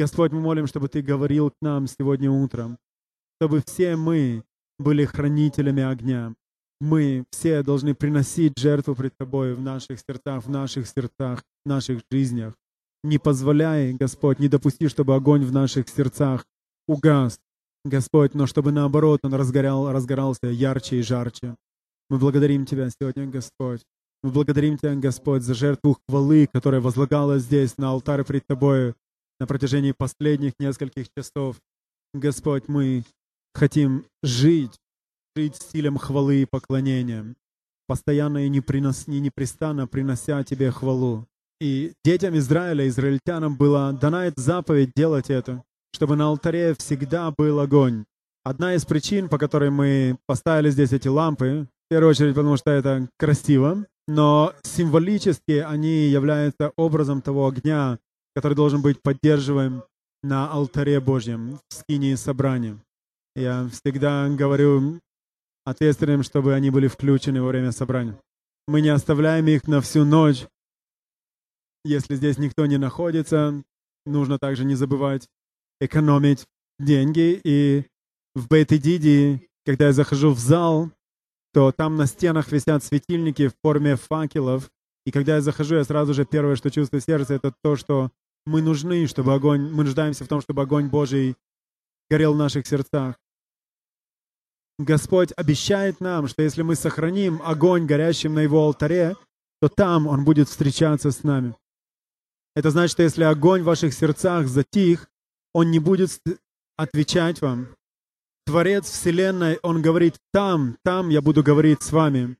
Господь, мы молим, чтобы Ты говорил к нам сегодня утром, чтобы все мы были хранителями огня. Мы все должны приносить жертву пред Тобой в наших сердцах, в наших сердцах, в наших жизнях. Не позволяй, Господь, не допусти, чтобы огонь в наших сердцах угас, Господь, но чтобы наоборот он разгорял, разгорался ярче и жарче. Мы благодарим Тебя сегодня, Господь. Мы благодарим Тебя, Господь, за жертву хвалы, которая возлагалась здесь, на алтаре пред Тобою, на протяжении последних нескольких часов. Господь, мы хотим жить, жить стилем хвалы и поклонения, постоянно и непрестанно принося Тебе хвалу. И детям Израиля, израильтянам была дана эта заповедь делать это, чтобы на алтаре всегда был огонь. Одна из причин, по которой мы поставили здесь эти лампы, в первую очередь, потому что это красиво, но символически они являются образом того огня, который должен быть поддерживаем на алтаре Божьем, в скине собрания. Я всегда говорю ответственным, чтобы они были включены во время собрания. Мы не оставляем их на всю ночь. Если здесь никто не находится, нужно также не забывать экономить деньги. И в Бейт-Диди, когда я захожу в зал, то там на стенах висят светильники в форме факелов. И когда я захожу, я сразу же первое, что чувствую в сердце, это то, что мы нужны, чтобы огонь, мы нуждаемся в том, чтобы огонь Божий горел в наших сердцах. Господь обещает нам, что если мы сохраним огонь горящим на Его алтаре, то там Он будет встречаться с нами. Это значит, что если огонь в ваших сердцах затих, Он не будет отвечать вам. Творец Вселенной, Он говорит, там, там я буду говорить с вами.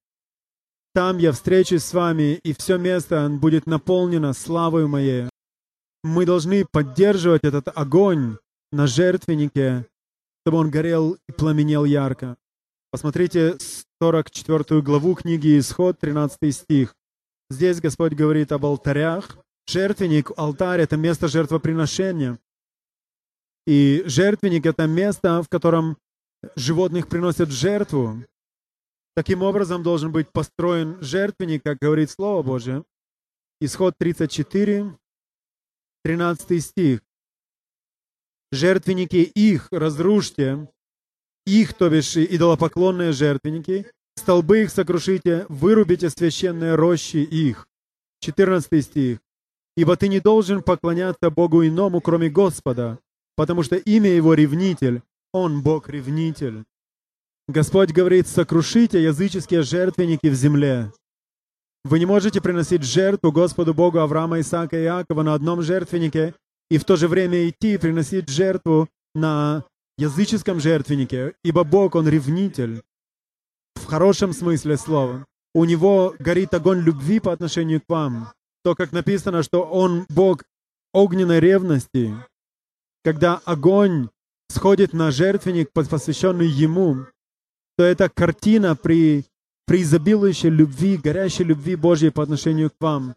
Там я встречусь с вами, и все место будет наполнено славой моей. Мы должны поддерживать этот огонь на жертвеннике, чтобы он горел и пламенел ярко. Посмотрите 44 главу книги Исход, 13 стих. Здесь Господь говорит об алтарях. Жертвенник, алтарь — это место жертвоприношения. И жертвенник — это место, в котором животных приносят жертву. Таким образом должен быть построен жертвенник, как говорит Слово Божие. Исход 34, 13 стих. «Жертвенники их разрушьте, их, то бишь идолопоклонные жертвенники, столбы их сокрушите, вырубите священные рощи их». 14 стих. «Ибо ты не должен поклоняться Богу иному, кроме Господа, потому что имя Его ревнитель, Он Бог-ревнитель». Господь говорит, сокрушите языческие жертвенники в земле. Вы не можете приносить жертву Господу Богу Авраама, Исаака и Иакова на одном жертвеннике и в то же время идти и приносить жертву на языческом жертвеннике, ибо Бог, Он ревнитель. В хорошем смысле слова. У Него горит огонь любви по отношению к вам. То, как написано, что Он Бог огненной ревности. Когда огонь сходит на жертвенник, посвященный Ему, то это картина при при изобилующей любви, горящей любви Божьей по отношению к вам.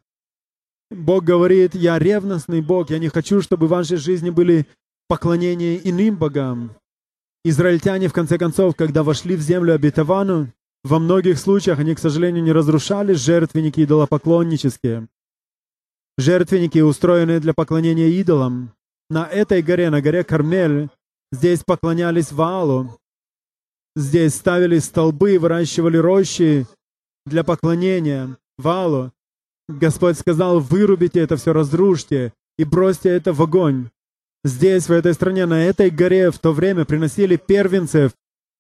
Бог говорит, я ревностный Бог, я не хочу, чтобы в вашей жизни были поклонения иным богам. Израильтяне, в конце концов, когда вошли в землю обетованную, во многих случаях они, к сожалению, не разрушали жертвенники идолопоклоннические. Жертвенники, устроенные для поклонения идолам. На этой горе, на горе Кармель, здесь поклонялись Ваалу, Здесь ставили столбы, выращивали рощи для поклонения валу. Господь сказал, вырубите это все, разрушьте и бросьте это в огонь. Здесь, в этой стране, на этой горе в то время приносили первенцев,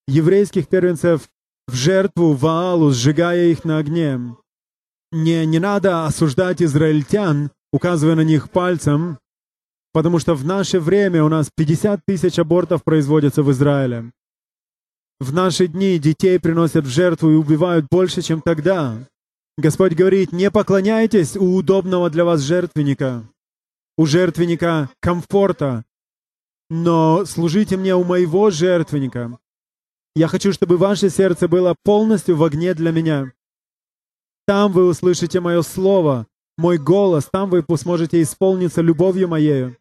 еврейских первенцев, в жертву Ваалу, сжигая их на огне. Не, не надо осуждать израильтян, указывая на них пальцем, потому что в наше время у нас 50 тысяч абортов производится в Израиле. В наши дни детей приносят в жертву и убивают больше, чем тогда. Господь говорит, не поклоняйтесь у удобного для вас жертвенника, у жертвенника комфорта, но служите мне у моего жертвенника. Я хочу, чтобы ваше сердце было полностью в огне для меня. Там вы услышите мое слово, мой голос, там вы сможете исполниться любовью моею.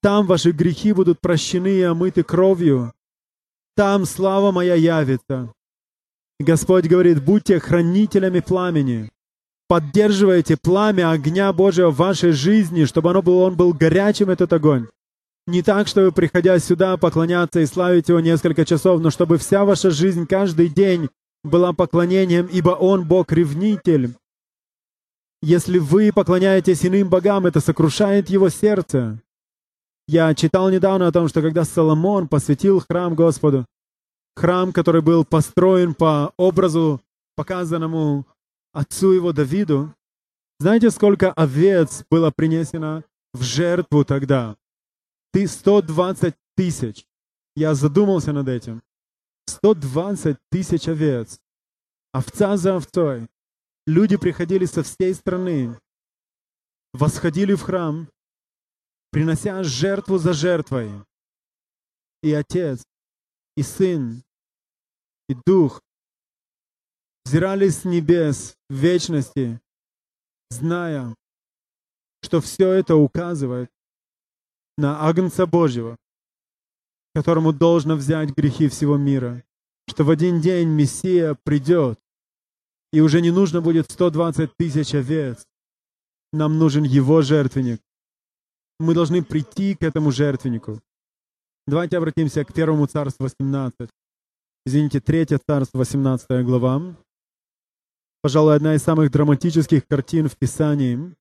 Там ваши грехи будут прощены и омыты кровью. Там слава моя явится. Господь говорит, будьте хранителями пламени. Поддерживайте пламя огня Божьего в вашей жизни, чтобы оно было, он был горячим, этот огонь. Не так, чтобы, приходя сюда, поклоняться и славить Его несколько часов, но чтобы вся ваша жизнь каждый день была поклонением, ибо Он Бог-ревнитель. Если вы поклоняетесь иным богам, это сокрушает Его сердце. Я читал недавно о том, что когда Соломон посвятил храм Господу, храм, который был построен по образу, показанному отцу его Давиду, знаете, сколько овец было принесено в жертву тогда? Ты 120 тысяч. Я задумался над этим. 120 тысяч овец. Овца за овцой. Люди приходили со всей страны, восходили в храм, принося жертву за жертвой. И Отец, и Сын, и Дух взирали с небес в вечности, зная, что все это указывает на Агнца Божьего, которому должно взять грехи всего мира, что в один день Мессия придет, и уже не нужно будет 120 тысяч овец. Нам нужен Его жертвенник. Мы должны прийти к этому жертвеннику. Давайте обратимся к первому царству 18. Извините, третье царство, 18 глава. Пожалуй, одна из самых драматических картин в Писании.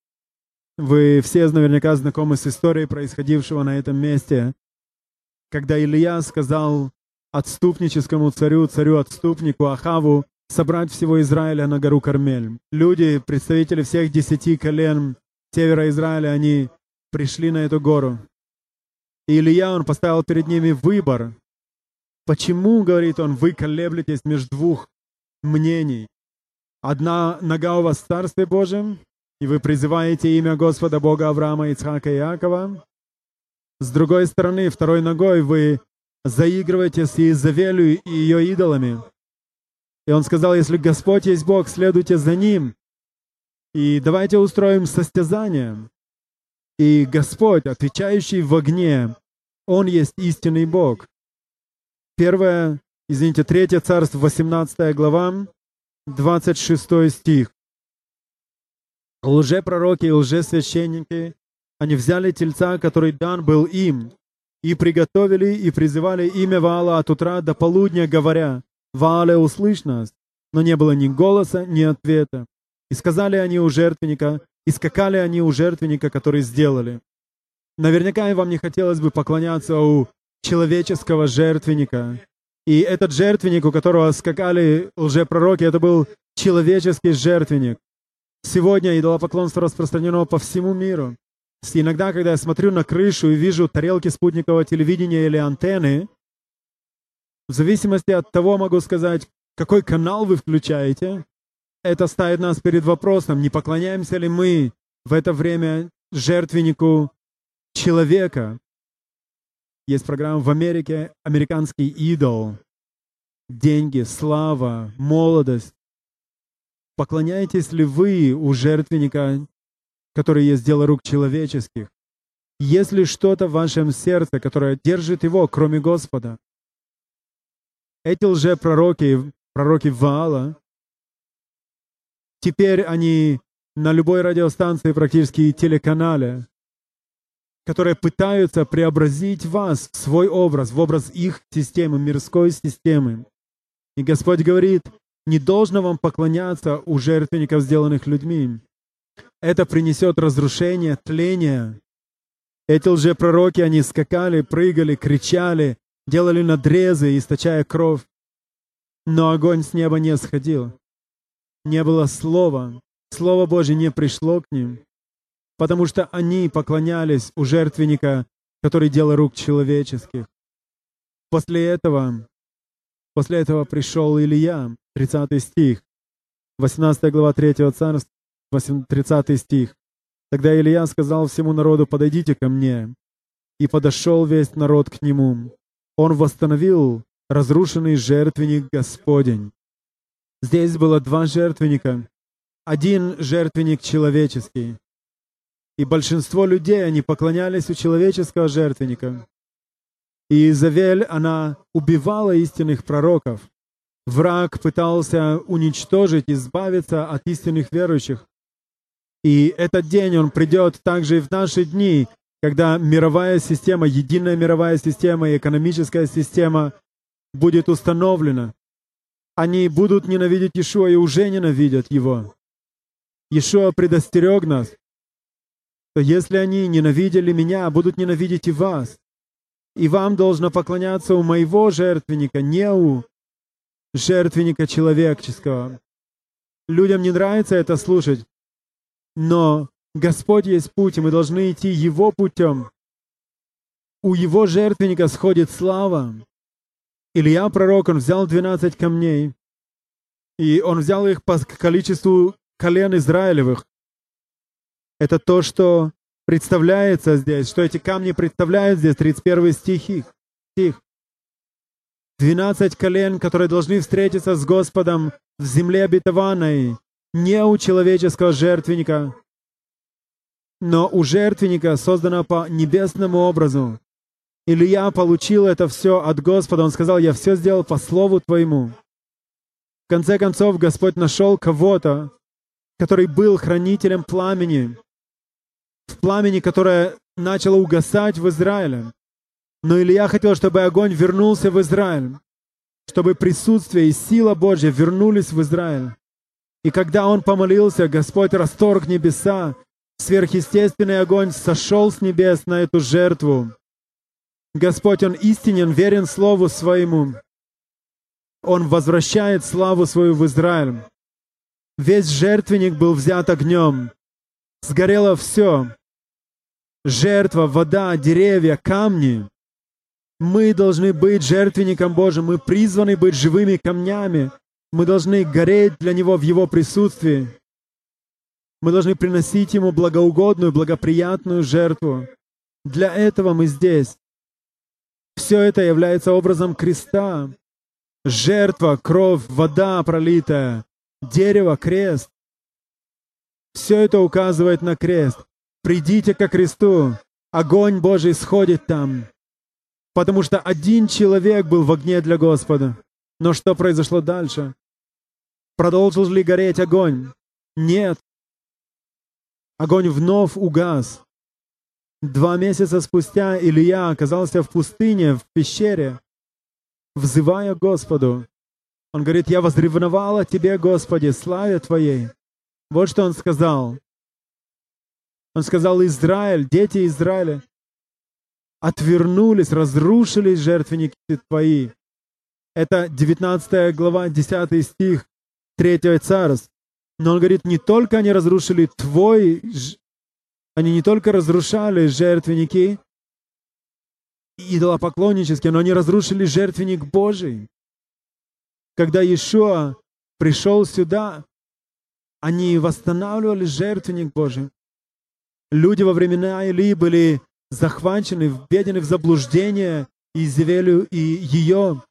Вы все наверняка знакомы с историей происходившего на этом месте, когда Илья сказал отступническому царю, царю-отступнику Ахаву, собрать всего Израиля на гору Кармель. Люди, представители всех десяти колен севера Израиля, они пришли на эту гору. И Илья, он поставил перед ними выбор. Почему, говорит он, вы колеблетесь между двух мнений? Одна нога у вас в Царстве Божьем, и вы призываете имя Господа Бога Авраама, Ицхака и Иакова. С другой стороны, второй ногой вы заигрываете с Иезавелью и ее идолами. И он сказал, если Господь есть Бог, следуйте за Ним. И давайте устроим состязание. И Господь, отвечающий в огне, Он есть истинный Бог. Первое, извините, третье царство, 18 глава, 26 стих. Лжепророки и лжесвященники, они взяли тельца, который дан был им, и приготовили и призывали имя Ваала от утра до полудня, говоря, «Ваале, услышь нас!» Но не было ни голоса, ни ответа. И сказали они у жертвенника, и скакали они у жертвенника, который сделали. Наверняка и вам не хотелось бы поклоняться у человеческого жертвенника. И этот жертвенник, у которого скакали лжепророки, это был человеческий жертвенник. Сегодня идолопоклонство распространено по всему миру. Иногда, когда я смотрю на крышу и вижу тарелки спутникового телевидения или антенны, в зависимости от того могу сказать, какой канал вы включаете, это ставит нас перед вопросом, не поклоняемся ли мы в это время жертвеннику человека. Есть программа в Америке «Американский идол». Деньги, слава, молодость. Поклоняетесь ли вы у жертвенника, который есть дело рук человеческих? Есть ли что-то в вашем сердце, которое держит его, кроме Господа? Эти лжепророки, пророки Ваала, теперь они на любой радиостанции, практически телеканале, которые пытаются преобразить вас в свой образ, в образ их системы, мирской системы. И Господь говорит, не должно вам поклоняться у жертвенников, сделанных людьми. Это принесет разрушение, тление. Эти лжепророки, они скакали, прыгали, кричали, делали надрезы, источая кровь. Но огонь с неба не сходил. Не было слова. Слово Божье не пришло к ним, потому что они поклонялись у жертвенника, который делал рук человеческих. После этого, после этого пришел Илья, 30 стих, 18 глава 3 царства, 30 стих. Тогда Илья сказал всему народу, подойдите ко мне. И подошел весь народ к нему. Он восстановил разрушенный жертвенник Господень. Здесь было два жертвенника. Один жертвенник человеческий. И большинство людей, они поклонялись у человеческого жертвенника. И Изавель, она убивала истинных пророков. Враг пытался уничтожить, избавиться от истинных верующих. И этот день, он придет также и в наши дни, когда мировая система, единая мировая система и экономическая система будет установлена, они будут ненавидеть Иешуа и уже ненавидят его. Иешуа предостерег нас, что если они ненавидели меня, будут ненавидеть и вас. И вам должно поклоняться у моего жертвенника, не у жертвенника человеческого. Людям не нравится это слушать, но Господь есть путь, и мы должны идти Его путем. У Его жертвенника сходит слава. Илья, пророк, он взял 12 камней, и он взял их по количеству колен Израилевых. Это то, что представляется здесь, что эти камни представляют здесь, 31 стих. стих. 12 колен, которые должны встретиться с Господом в земле обетованной, не у человеческого жертвенника, но у жертвенника создано по небесному образу. Илья получил это все от Господа. Он сказал, я все сделал по слову Твоему. В конце концов, Господь нашел кого-то, который был хранителем пламени, в пламени, которое начало угасать в Израиле. Но Илья хотел, чтобы огонь вернулся в Израиль, чтобы присутствие и сила Божья вернулись в Израиль. И когда он помолился, Господь расторг небеса, сверхъестественный огонь сошел с небес на эту жертву. Господь, Он истинен, верен Слову Своему. Он возвращает славу свою в Израиль. Весь жертвенник был взят огнем. Сгорело все. Жертва, вода, деревья, камни. Мы должны быть жертвенником Божьим. Мы призваны быть живыми камнями. Мы должны гореть для Него в Его присутствии. Мы должны приносить Ему благоугодную, благоприятную жертву. Для этого мы здесь. Все это является образом креста. Жертва, кровь, вода пролитая, дерево, крест. Все это указывает на крест. Придите ко кресту. Огонь Божий сходит там. Потому что один человек был в огне для Господа. Но что произошло дальше? Продолжил ли гореть огонь? Нет. Огонь вновь угас. Два месяца спустя Илья оказался в пустыне, в пещере, взывая Господу. Он говорит, «Я возревновал о Тебе, Господи, славе Твоей». Вот что он сказал. Он сказал, Израиль, дети Израиля, отвернулись, разрушились жертвенники Твои. Это 19 глава, 10 стих 3 царств. Но он говорит, не только они разрушили твой, они не только разрушали жертвенники идолопоклоннические, но они разрушили жертвенник Божий. Когда Иешуа пришел сюда, они восстанавливали жертвенник Божий. Люди во времена Илии были захвачены, введены в заблуждение Изевелю и ее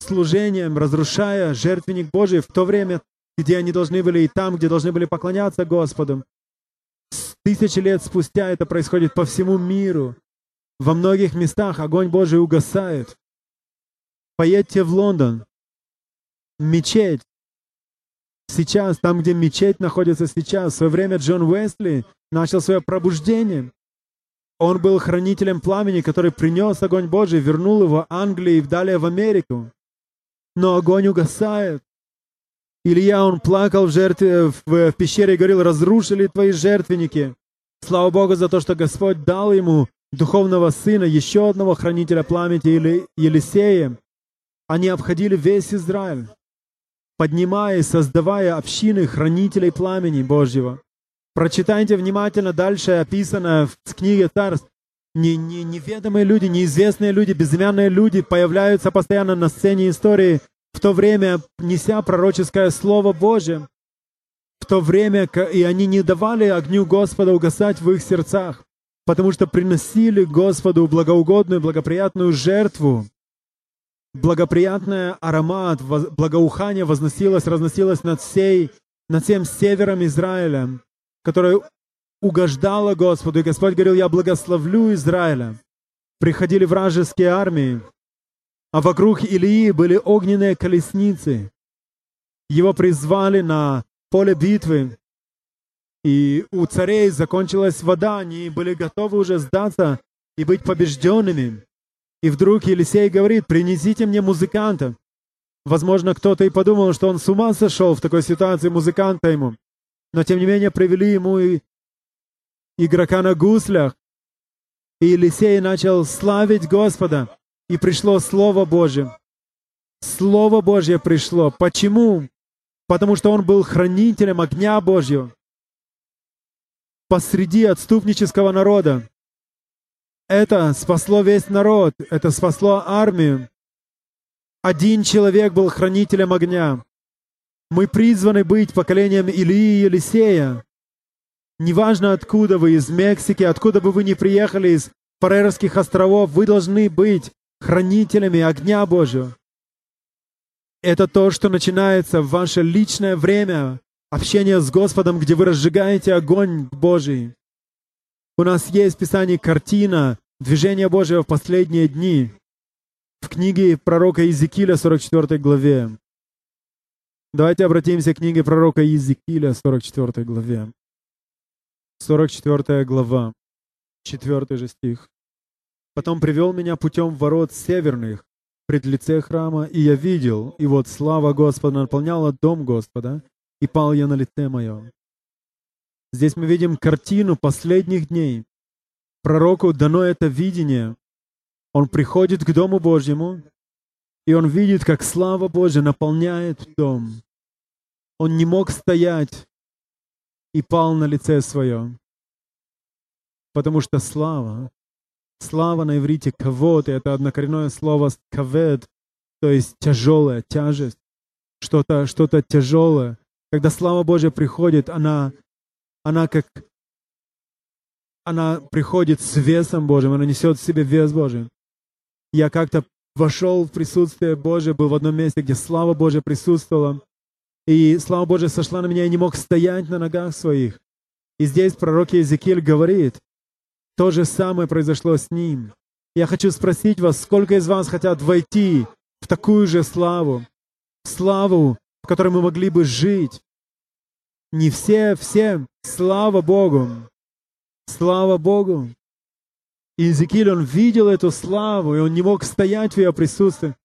служением, разрушая жертвенник Божий в то время, где они должны были и там, где должны были поклоняться Господу. Тысячи лет спустя это происходит по всему миру. Во многих местах огонь Божий угасает. Поедьте в Лондон. Мечеть. Сейчас, там, где мечеть находится сейчас, в свое время Джон Уэсли начал свое пробуждение. Он был хранителем пламени, который принес огонь Божий, вернул его в Англию и далее в Америку. Но огонь угасает. Илья, он плакал в, жертве, в, в пещере и говорил, разрушили твои жертвенники. Слава Богу за то, что Господь дал ему духовного сына, еще одного хранителя пламени или Елисея. Они обходили весь Израиль, поднимая и создавая общины хранителей пламени Божьего. Прочитайте внимательно дальше описано в книге Царств. Не, не, неведомые люди, неизвестные люди, безымянные люди появляются постоянно на сцене истории, в то время неся пророческое Слово Божье, в то время, и они не давали огню Господа угасать в их сердцах, потому что приносили Господу благоугодную, благоприятную жертву. Благоприятный аромат, благоухание возносилось, разносилось над, всей, над всем севером Израиля, которое угождало Господу. И Господь говорил, я благословлю Израиля. Приходили вражеские армии, а вокруг Илии были огненные колесницы. Его призвали на поле битвы. И у царей закончилась вода, они были готовы уже сдаться и быть побежденными. И вдруг Елисей говорит, принесите мне музыканта. Возможно, кто-то и подумал, что он с ума сошел в такой ситуации, музыканта ему. Но тем не менее привели ему и игрока на гуслях. И Елисей начал славить Господа. И пришло Слово Божье. Слово Божье пришло. Почему? Потому что он был хранителем огня Божьего посреди отступнического народа. Это спасло весь народ, это спасло армию. Один человек был хранителем огня. Мы призваны быть поколением Илии и Елисея. Неважно, откуда вы, из Мексики, откуда бы вы ни приехали, из Фарерских островов, вы должны быть хранителями огня Божьего. Это то, что начинается в ваше личное время, общение с Господом, где вы разжигаете огонь Божий. У нас есть в Писании картина движения Божьего в последние дни в книге пророка Иезекииля, 44 главе. Давайте обратимся к книге пророка Иезекииля, 44 главе. 44 глава, 4 же стих. «Потом привел меня путем ворот северных, пред лице храма, и я видел, и вот слава Господа наполняла дом Господа, и пал я на лице мое». Здесь мы видим картину последних дней. Пророку дано это видение. Он приходит к Дому Божьему, и он видит, как слава Божья наполняет дом. Он не мог стоять и пал на лице свое. Потому что слава, слава на иврите кавод, это однокоренное слово кавед, то есть тяжелая, тяжесть, что-то что тяжелое. Когда слава Божья приходит, она, она как она приходит с весом Божьим, она несет в себе вес Божий. Я как-то вошел в присутствие Божие, был в одном месте, где слава Божья присутствовала, и слава Божья сошла на меня, и не мог стоять на ногах своих. И здесь пророк Иезекииль говорит, то же самое произошло с ним. Я хочу спросить вас, сколько из вас хотят войти в такую же славу, в славу, в которой мы могли бы жить. Не все, все, слава Богу. Слава Богу. И Иезекииль, он видел эту славу, и он не мог стоять в ее присутствии.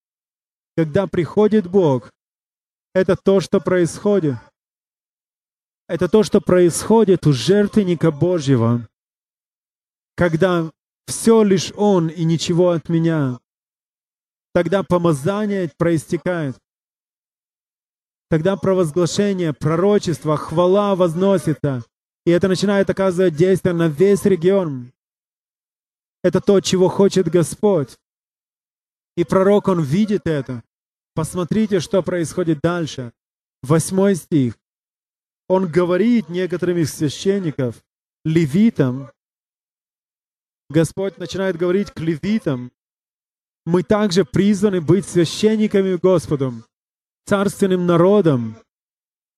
Когда приходит Бог, это то, что происходит. Это то, что происходит у жертвенника Божьего, когда все лишь Он и ничего от меня. Тогда помазание проистекает. Тогда провозглашение, пророчество, хвала возносится. И это начинает оказывать действие на весь регион. Это то, чего хочет Господь. И пророк, он видит это. Посмотрите, что происходит дальше. Восьмой стих. Он говорит некоторым из священников, левитам, Господь начинает говорить к левитам, мы также призваны быть священниками Господом царственным народом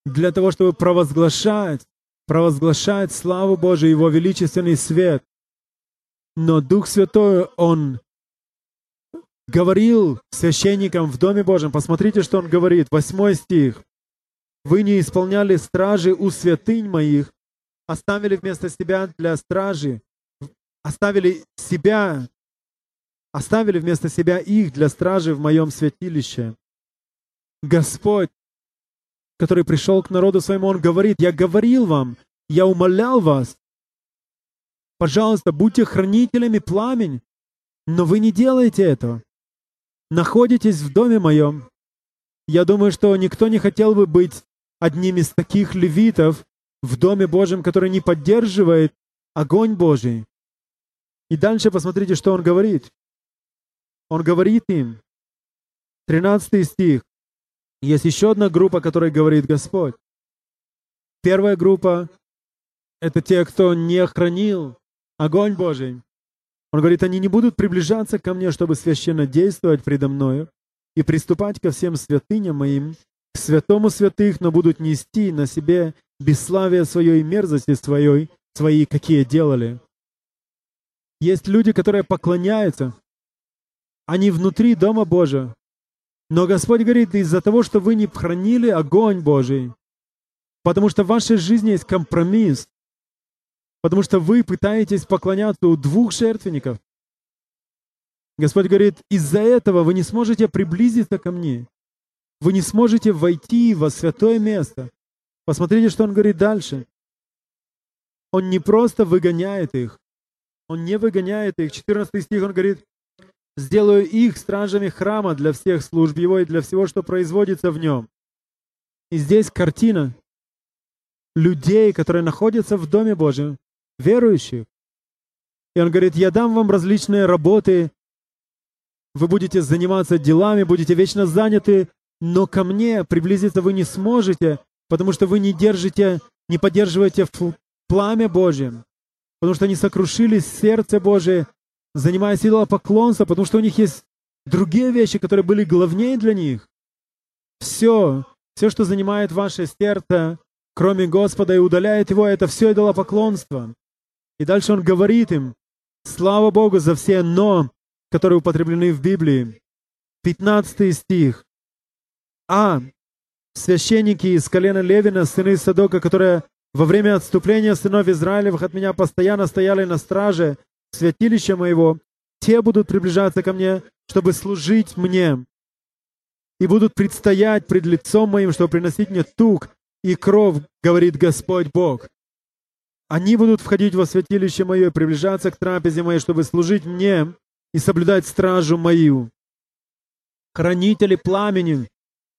для того, чтобы провозглашать, провозглашать славу Божию, Его величественный свет. Но Дух Святой, Он говорил священникам в Доме Божьем, посмотрите, что Он говорит, восьмой стих. «Вы не исполняли стражи у святынь моих, оставили вместо себя для стражи, оставили себя, оставили вместо себя их для стражи в моем святилище. Господь, который пришел к народу своему, Он говорит, я говорил вам, я умолял вас, пожалуйста, будьте хранителями пламень, но вы не делаете этого. Находитесь в доме моем. Я думаю, что никто не хотел бы быть одним из таких левитов в Доме Божьем, который не поддерживает огонь Божий. И дальше посмотрите, что он говорит. Он говорит им, 13 стих, есть еще одна группа, которой говорит Господь. Первая группа — это те, кто не хранил огонь Божий. Он говорит, они не будут приближаться ко мне, чтобы священно действовать предо мною и приступать ко всем святыням моим, к святому святых, но будут нести на себе бесславие свое и мерзости своей, свои, какие делали. Есть люди, которые поклоняются. Они внутри Дома Божия, но Господь говорит, из-за того, что вы не хранили огонь Божий, Потому что в вашей жизни есть компромисс. Потому что вы пытаетесь поклоняться у двух жертвенников. Господь говорит, из-за этого вы не сможете приблизиться ко мне. Вы не сможете войти во святое место. Посмотрите, что он говорит дальше. Он не просто выгоняет их. Он не выгоняет их. 14 стих он говорит, «Сделаю их стражами храма для всех служб его и для всего, что производится в нем». И здесь картина людей, которые находятся в Доме Божьем, верующих. И он говорит, я дам вам различные работы, вы будете заниматься делами, будете вечно заняты, но ко мне приблизиться вы не сможете, потому что вы не держите, не поддерживаете пламя Божье, потому что они сокрушились сердце Божие, занимаясь идолопоклонством, потому что у них есть другие вещи, которые были главнее для них. Все, все, что занимает ваше сердце, кроме Господа, и удаляет его, это все идолопоклонство. И дальше он говорит им, слава Богу за все «но», которые употреблены в Библии. 15 стих. А священники из колена Левина, сыны Садока, которые во время отступления сынов Израилевых от меня постоянно стояли на страже святилища моего, те будут приближаться ко мне, чтобы служить мне, и будут предстоять пред лицом моим, чтобы приносить мне тук и кровь, говорит Господь Бог. Они будут входить во святилище мое и приближаться к трапезе моей, чтобы служить мне и соблюдать стражу мою. Хранители пламени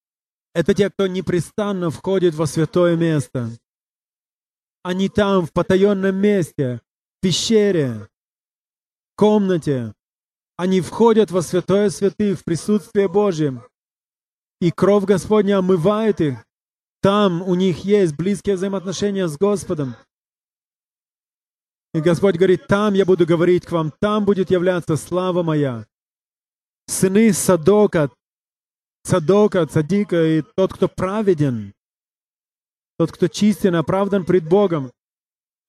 — это те, кто непрестанно входит во святое место. Они там, в потаенном месте, в пещере, в комнате. Они входят во святое святых, в присутствие Божье. И кровь Господня омывает их. Там у них есть близкие взаимоотношения с Господом. И Господь говорит, там я буду говорить к вам, там будет являться слава моя. Сыны Садока, Садока, Цадика и тот, кто праведен, тот, кто чистен, оправдан пред Богом.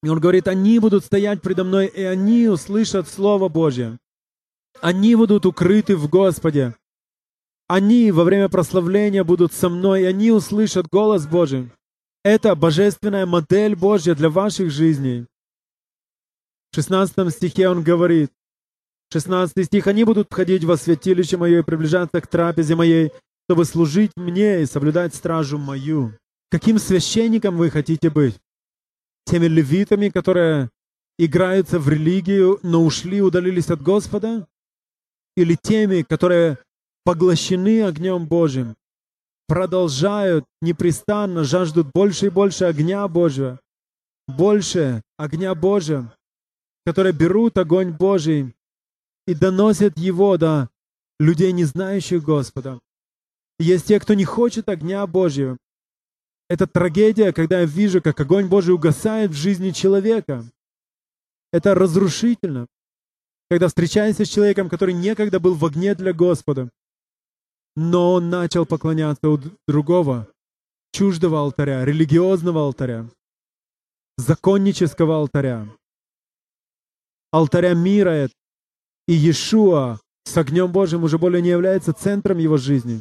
И он говорит, они будут стоять предо мной, и они услышат Слово Божье. Они будут укрыты в Господе. Они во время прославления будут со мной, и они услышат голос Божий. Это божественная модель Божья для ваших жизней. В 16 стихе он говорит, 16 стих, «Они будут входить во святилище мое и приближаться к трапезе моей, чтобы служить мне и соблюдать стражу мою». Каким священником вы хотите быть? Теми левитами, которые играются в религию, но ушли, удалились от Господа? Или теми, которые поглощены огнем Божьим, продолжают непрестанно, жаждут больше и больше огня Божьего, больше огня Божьего, которые берут огонь Божий и доносят его до людей, не знающих Господа. Есть те, кто не хочет огня Божьего. Это трагедия, когда я вижу, как огонь Божий угасает в жизни человека. Это разрушительно. Когда встречаешься с человеком, который некогда был в огне для Господа, но он начал поклоняться у другого, чуждого алтаря, религиозного алтаря, законнического алтаря алтаря мира и Иешуа с огнем Божьим уже более не является центром его жизни.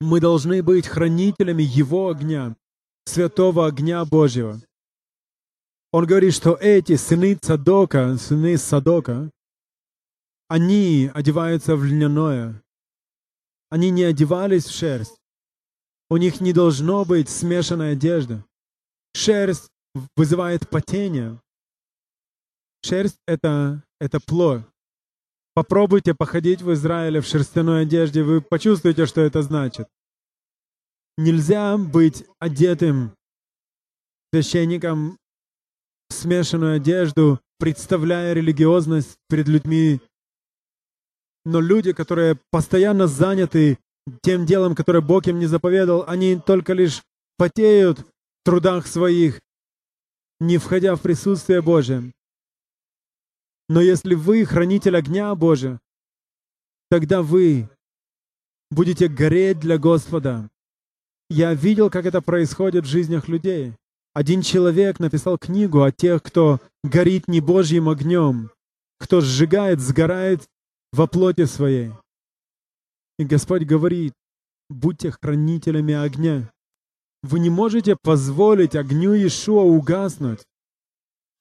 Мы должны быть хранителями его огня, святого огня Божьего. Он говорит, что эти сыны Цадока, сыны Садока, они одеваются в льняное. Они не одевались в шерсть. У них не должно быть смешанной одежды. Шерсть вызывает потение. Шерсть — это, это плоть. Попробуйте походить в Израиле в шерстяной одежде, вы почувствуете, что это значит. Нельзя быть одетым священником в смешанную одежду, представляя религиозность перед людьми. Но люди, которые постоянно заняты тем делом, которое Бог им не заповедал, они только лишь потеют в трудах своих, не входя в присутствие Божие. Но если вы хранитель огня Божия, тогда вы будете гореть для Господа. Я видел, как это происходит в жизнях людей. Один человек написал книгу о тех, кто горит не Божьим огнем, кто сжигает, сгорает во плоти своей. И Господь говорит, будьте хранителями огня. Вы не можете позволить огню Иешуа угаснуть.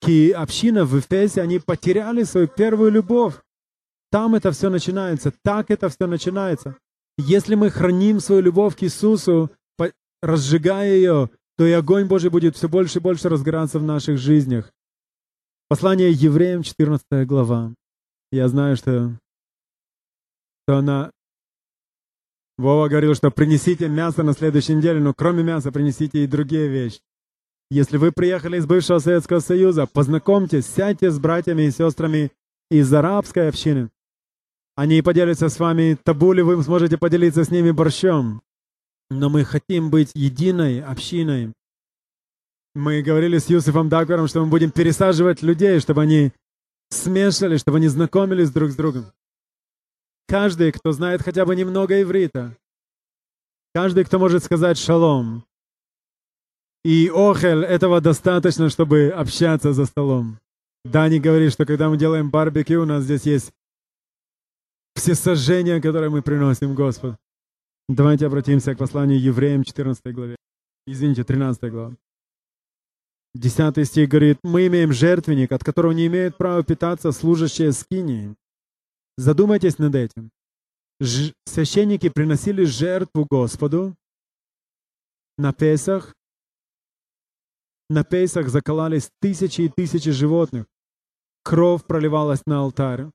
И община в Эфесе, они потеряли свою первую любовь. Там это все начинается, так это все начинается. Если мы храним свою любовь к Иисусу, разжигая ее, то и огонь Божий будет все больше и больше разгораться в наших жизнях. Послание евреям, 14 глава. Я знаю, что, что она... Вова говорил, что принесите мясо на следующей неделе, но кроме мяса принесите и другие вещи. Если вы приехали из бывшего Советского Союза, познакомьтесь, сядьте с братьями и сестрами из арабской общины. Они поделятся с вами табули, вы сможете поделиться с ними борщом. Но мы хотим быть единой общиной. Мы говорили с Юсифом Даквером, что мы будем пересаживать людей, чтобы они смешивались, чтобы они знакомились друг с другом. Каждый, кто знает хотя бы немного иврита, каждый, кто может сказать шалом, и охель, этого достаточно, чтобы общаться за столом. Дани говорит, что когда мы делаем барбекю, у нас здесь есть все сожжения, которые мы приносим Господу. Давайте обратимся к посланию евреям 14 главе. Извините, 13 глава. 10 стих говорит, «Мы имеем жертвенник, от которого не имеют права питаться служащие скинии». Задумайтесь над этим. Ж- священники приносили жертву Господу на Песах, на Пейсах закололись тысячи и тысячи животных. Кровь проливалась на алтарь.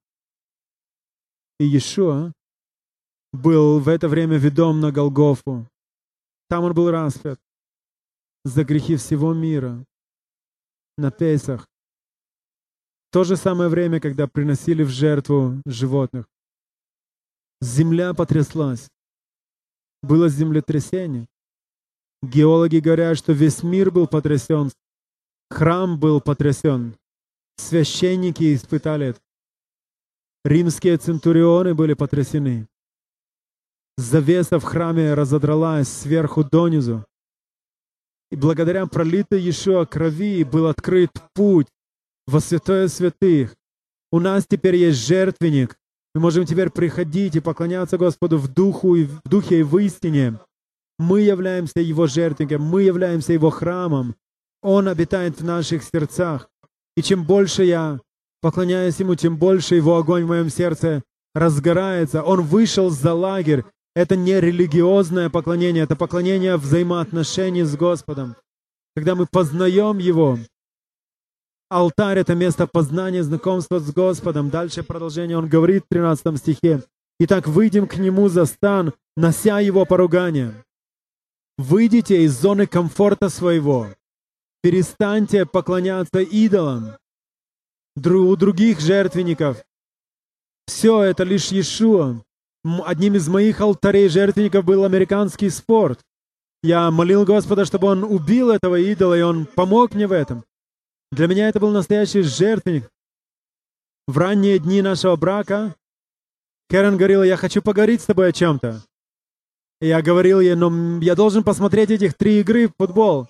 И Иешуа был в это время ведом на Голгофу. Там он был распят за грехи всего мира на Пейсах. В то же самое время, когда приносили в жертву животных, земля потряслась. Было землетрясение. Геологи говорят, что весь мир был потрясен, храм был потрясен, священники испытали это. Римские центурионы были потрясены. Завеса в храме разодралась сверху донизу. И благодаря пролитой Иешуа крови был открыт путь во святое святых. У нас теперь есть жертвенник. Мы можем теперь приходить и поклоняться Господу в духу и в духе и в истине. Мы являемся Его жертвенником, мы являемся Его храмом. Он обитает в наших сердцах. И чем больше я поклоняюсь Ему, тем больше Его огонь в моем сердце разгорается. Он вышел за лагерь. Это не религиозное поклонение, это поклонение взаимоотношений с Господом. Когда мы познаем Его, алтарь — это место познания, знакомства с Господом. Дальше продолжение он говорит в 13 стихе. «Итак, выйдем к Нему за стан, нося Его поругание». Выйдите из зоны комфорта своего. Перестаньте поклоняться идолам, у других жертвенников. Все это лишь Иешуа. Одним из моих алтарей жертвенников был американский спорт. Я молил Господа, чтобы Он убил этого идола, и Он помог мне в этом. Для меня это был настоящий жертвенник. В ранние дни нашего брака Кэрон говорила, я хочу поговорить с тобой о чем-то. Я говорил ей, но я должен посмотреть этих три игры в футбол.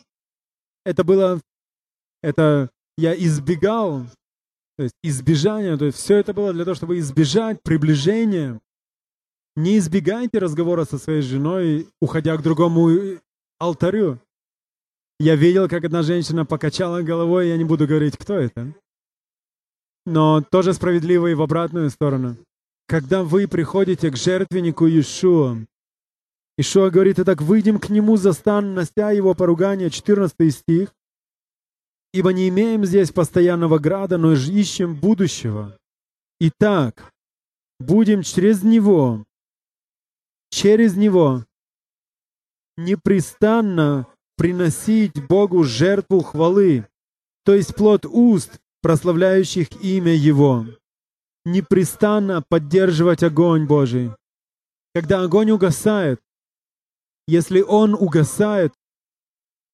Это было... Это я избегал, то есть избежание, то есть все это было для того, чтобы избежать приближения. Не избегайте разговора со своей женой, уходя к другому алтарю. Я видел, как одна женщина покачала головой, я не буду говорить, кто это. Но тоже справедливо и в обратную сторону. Когда вы приходите к жертвеннику Иешуа, Ишуа говорит, итак, выйдем к нему за стан, нося его поругание, 14 стих. Ибо не имеем здесь постоянного града, но ищем будущего. Итак, будем через него, через него непрестанно приносить Богу жертву хвалы, то есть плод уст, прославляющих имя Его. Непрестанно поддерживать огонь Божий. Когда огонь угасает, если он угасает,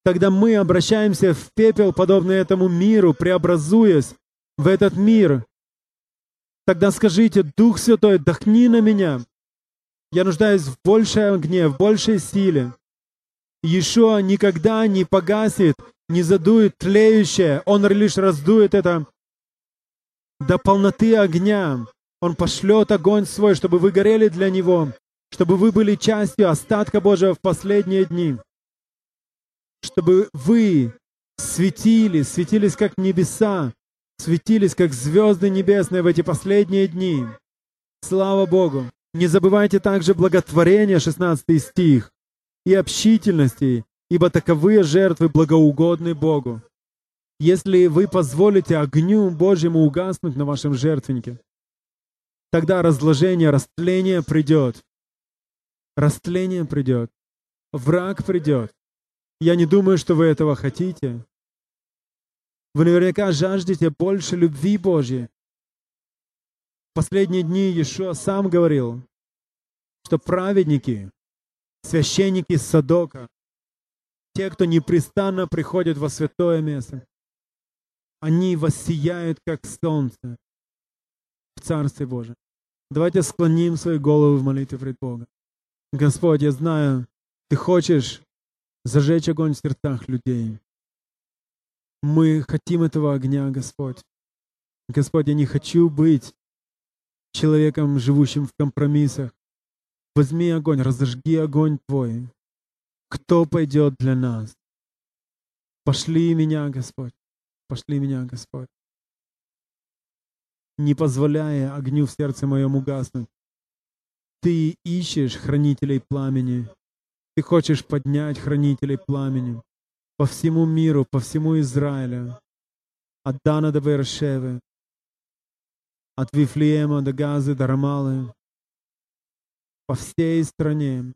тогда мы обращаемся в пепел, подобный этому миру, преобразуясь в этот мир. Тогда скажите, Дух Святой, дохни на меня. Я нуждаюсь в большей огне, в большей силе. Еще никогда не погасит, не задует тлеющее. Он лишь раздует это до полноты огня. Он пошлет огонь свой, чтобы вы горели для Него чтобы вы были частью остатка Божьего в последние дни. чтобы вы светились, светились как небеса, светились как звезды небесные в эти последние дни. Слава Богу! Не забывайте также благотворения, 16 стих, и общительности, ибо таковые жертвы благоугодны Богу. Если вы позволите огню Божьему угаснуть на вашем жертвеннике, тогда разложение, растление придет. Растление придет. Враг придет. Я не думаю, что вы этого хотите. Вы наверняка жаждете больше любви Божьей. В последние дни Иешуа сам говорил, что праведники, священники Садока, те, кто непрестанно приходят во святое место, они воссияют, как солнце в Царстве Божьем. Давайте склоним свои головы в молитве пред Богом. Господь, я знаю, Ты хочешь зажечь огонь в сердцах людей. Мы хотим этого огня, Господь. Господь, я не хочу быть человеком, живущим в компромиссах. Возьми огонь, разожги огонь Твой. Кто пойдет для нас? Пошли меня, Господь. Пошли меня, Господь. Не позволяя огню в сердце моем угаснуть. Ты ищешь хранителей пламени. Ты хочешь поднять хранителей пламени по всему миру, по всему Израилю, от Дана до Бершевы, от Вифлеема до Газы до Рамалы, по всей стране,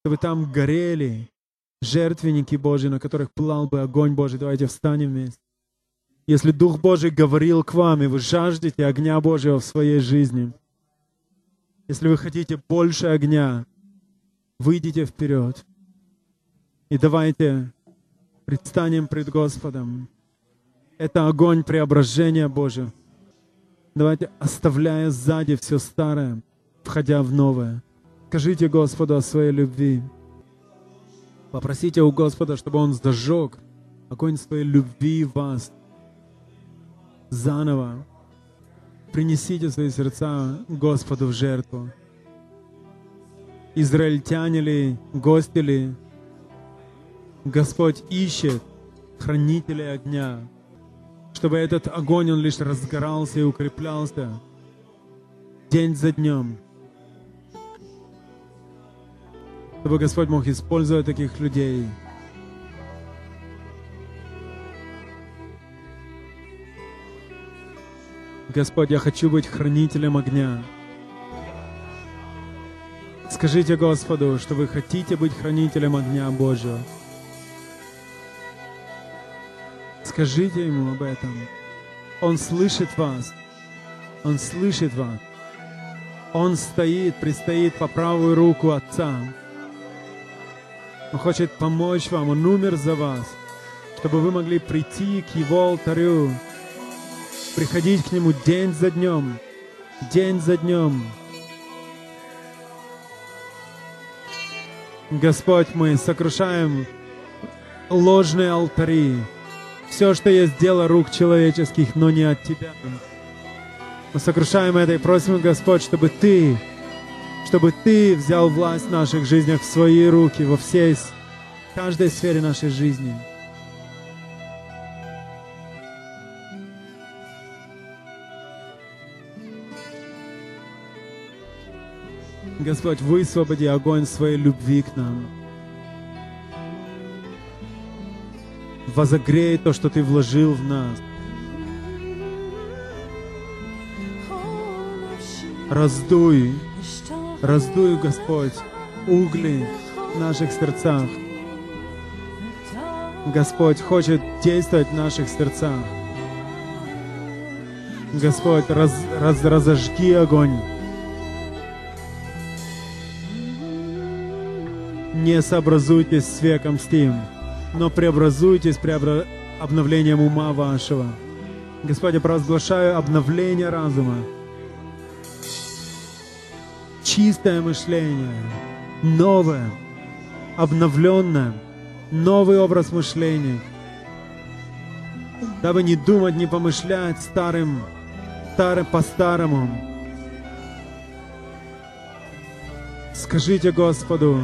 чтобы там горели жертвенники Божьи, на которых плал бы огонь Божий. Давайте встанем вместе. Если Дух Божий говорил к вам, и вы жаждете огня Божьего в своей жизни, если вы хотите больше огня, выйдите вперед. И давайте предстанем пред Господом. Это огонь преображения Божьего. Давайте, оставляя сзади все старое, входя в новое. Скажите Господу о своей любви. Попросите у Господа, чтобы Он зажег огонь своей любви в вас. Заново. Принесите свои сердца Господу в жертву. Израильтяне ли, гости ли, Господь ищет хранителей огня, чтобы этот огонь, он лишь разгорался и укреплялся день за днем. Чтобы Господь мог использовать таких людей. Господь, я хочу быть хранителем огня. Скажите Господу, что вы хотите быть хранителем огня Божьего. Скажите Ему об этом. Он слышит вас. Он слышит вас. Он стоит, предстоит по правую руку Отца. Он хочет помочь вам. Он умер за вас, чтобы вы могли прийти к Его алтарю, приходить к Нему день за днем, день за днем. Господь, мы сокрушаем ложные алтари, все, что есть дело рук человеческих, но не от Тебя. Мы сокрушаем это и просим, Господь, чтобы Ты, чтобы Ты взял власть в наших жизнях в свои руки, во всей, каждой сфере нашей жизни. Господь, высвободи огонь своей любви к нам. возогрей то, что Ты вложил в нас. Раздуй, раздуй, Господь, угли в наших сердцах. Господь хочет действовать в наших сердцах. Господь, раз, раз, разожги огонь. Не сообразуйтесь с веком с тем но преобразуйтесь преобра... обновлением ума вашего. Господи, провозглашаю обновление разума. Чистое мышление, новое, обновленное, новый образ мышления. Дабы не думать, не помышлять старым, старым по-старому. Скажите Господу,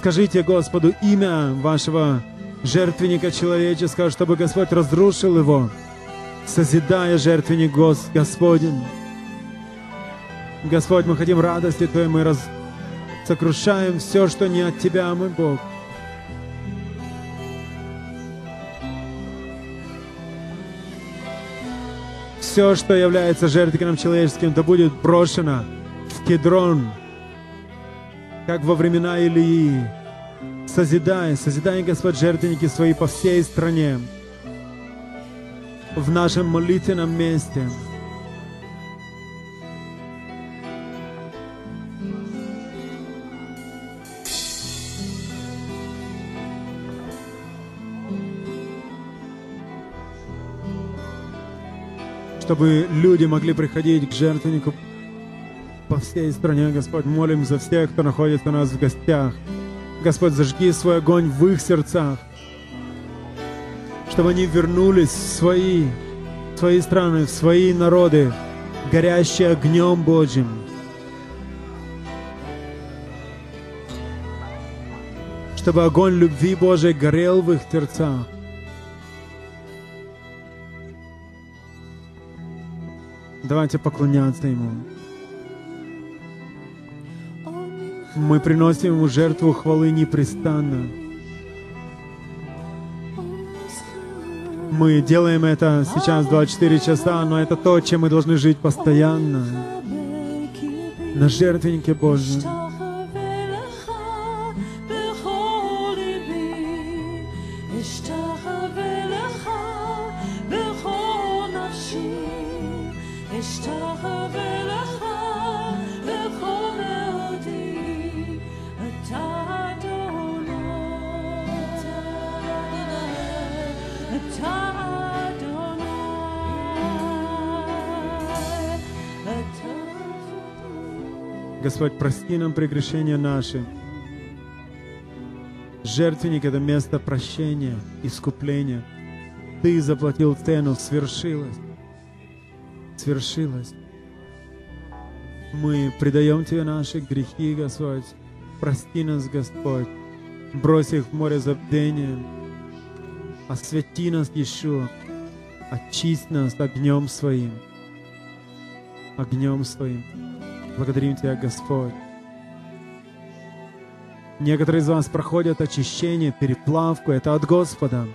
Скажите Господу имя вашего жертвенника человеческого, чтобы Господь разрушил его, созидая жертвенник Гос, Господень. Господь, мы хотим радости Твоей, мы раз... сокрушаем все, что не от Тебя, мой Бог. Все, что является жертвенником человеческим, да будет брошено в кедрон, как во времена Илии. Созидай, созидай, Господь, жертвенники свои по всей стране, в нашем молитвенном месте. чтобы люди могли приходить к жертвеннику по всей стране, Господь. Молим за всех, кто находится у нас в гостях. Господь, зажги свой огонь в их сердцах, чтобы они вернулись в свои, в свои страны, в свои народы, горящие огнем Божьим. Чтобы огонь любви Божией горел в их сердцах. Давайте поклоняться Ему. Мы приносим Ему жертву хвалы непрестанно. Мы делаем это сейчас 24 часа, но это то, чем мы должны жить постоянно. На жертвеннике Божьем. Господь, прости нам прегрешения наши. Жертвенник — это место прощения, искупления. Ты заплатил цену, свершилось. Свершилось. Мы предаем Тебе наши грехи, Господь. Прости нас, Господь. Брось их в море забвения. Освети нас, Иешуа. Очисть нас огнем Своим. Огнем Своим. Благодарим Тебя, Господь. Некоторые из вас проходят очищение, переплавку. Это от Господа.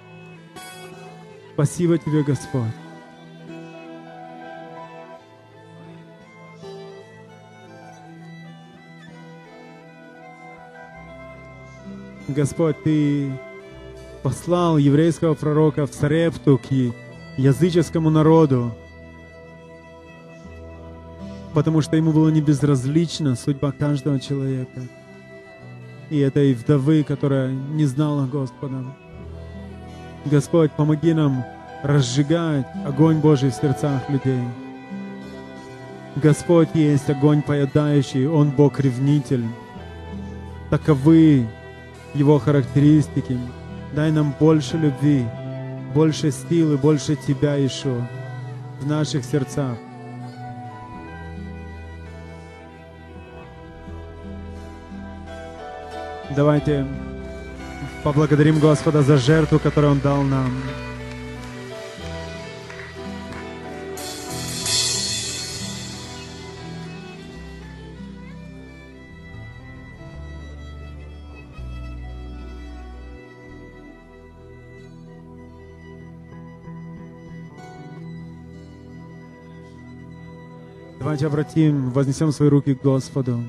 Спасибо Тебе, Господь. Господь, Ты послал еврейского пророка в Сарепту к языческому народу, потому что ему было не безразлична судьба каждого человека. И этой вдовы, которая не знала Господа. Господь, помоги нам разжигать огонь Божий в сердцах людей. Господь есть огонь поедающий, Он Бог-ревнитель. Таковы Его характеристики. Дай нам больше любви, больше силы, больше Тебя, Ишуа, в наших сердцах. Давайте поблагодарим Господа за жертву, которую Он дал нам. Давайте обратим, вознесем свои руки к Господу.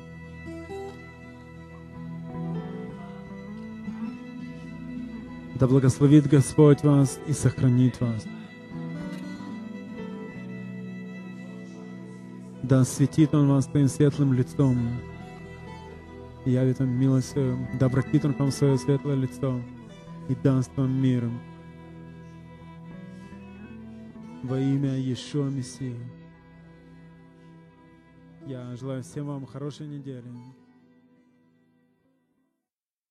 Да благословит Господь вас и сохранит вас. Да осветит Он вас своим светлым лицом и явит вам милость. Да обратит Он к вам свое светлое лицо и даст вам мир. Во имя Иешуа Мессии. Я желаю всем вам хорошей недели.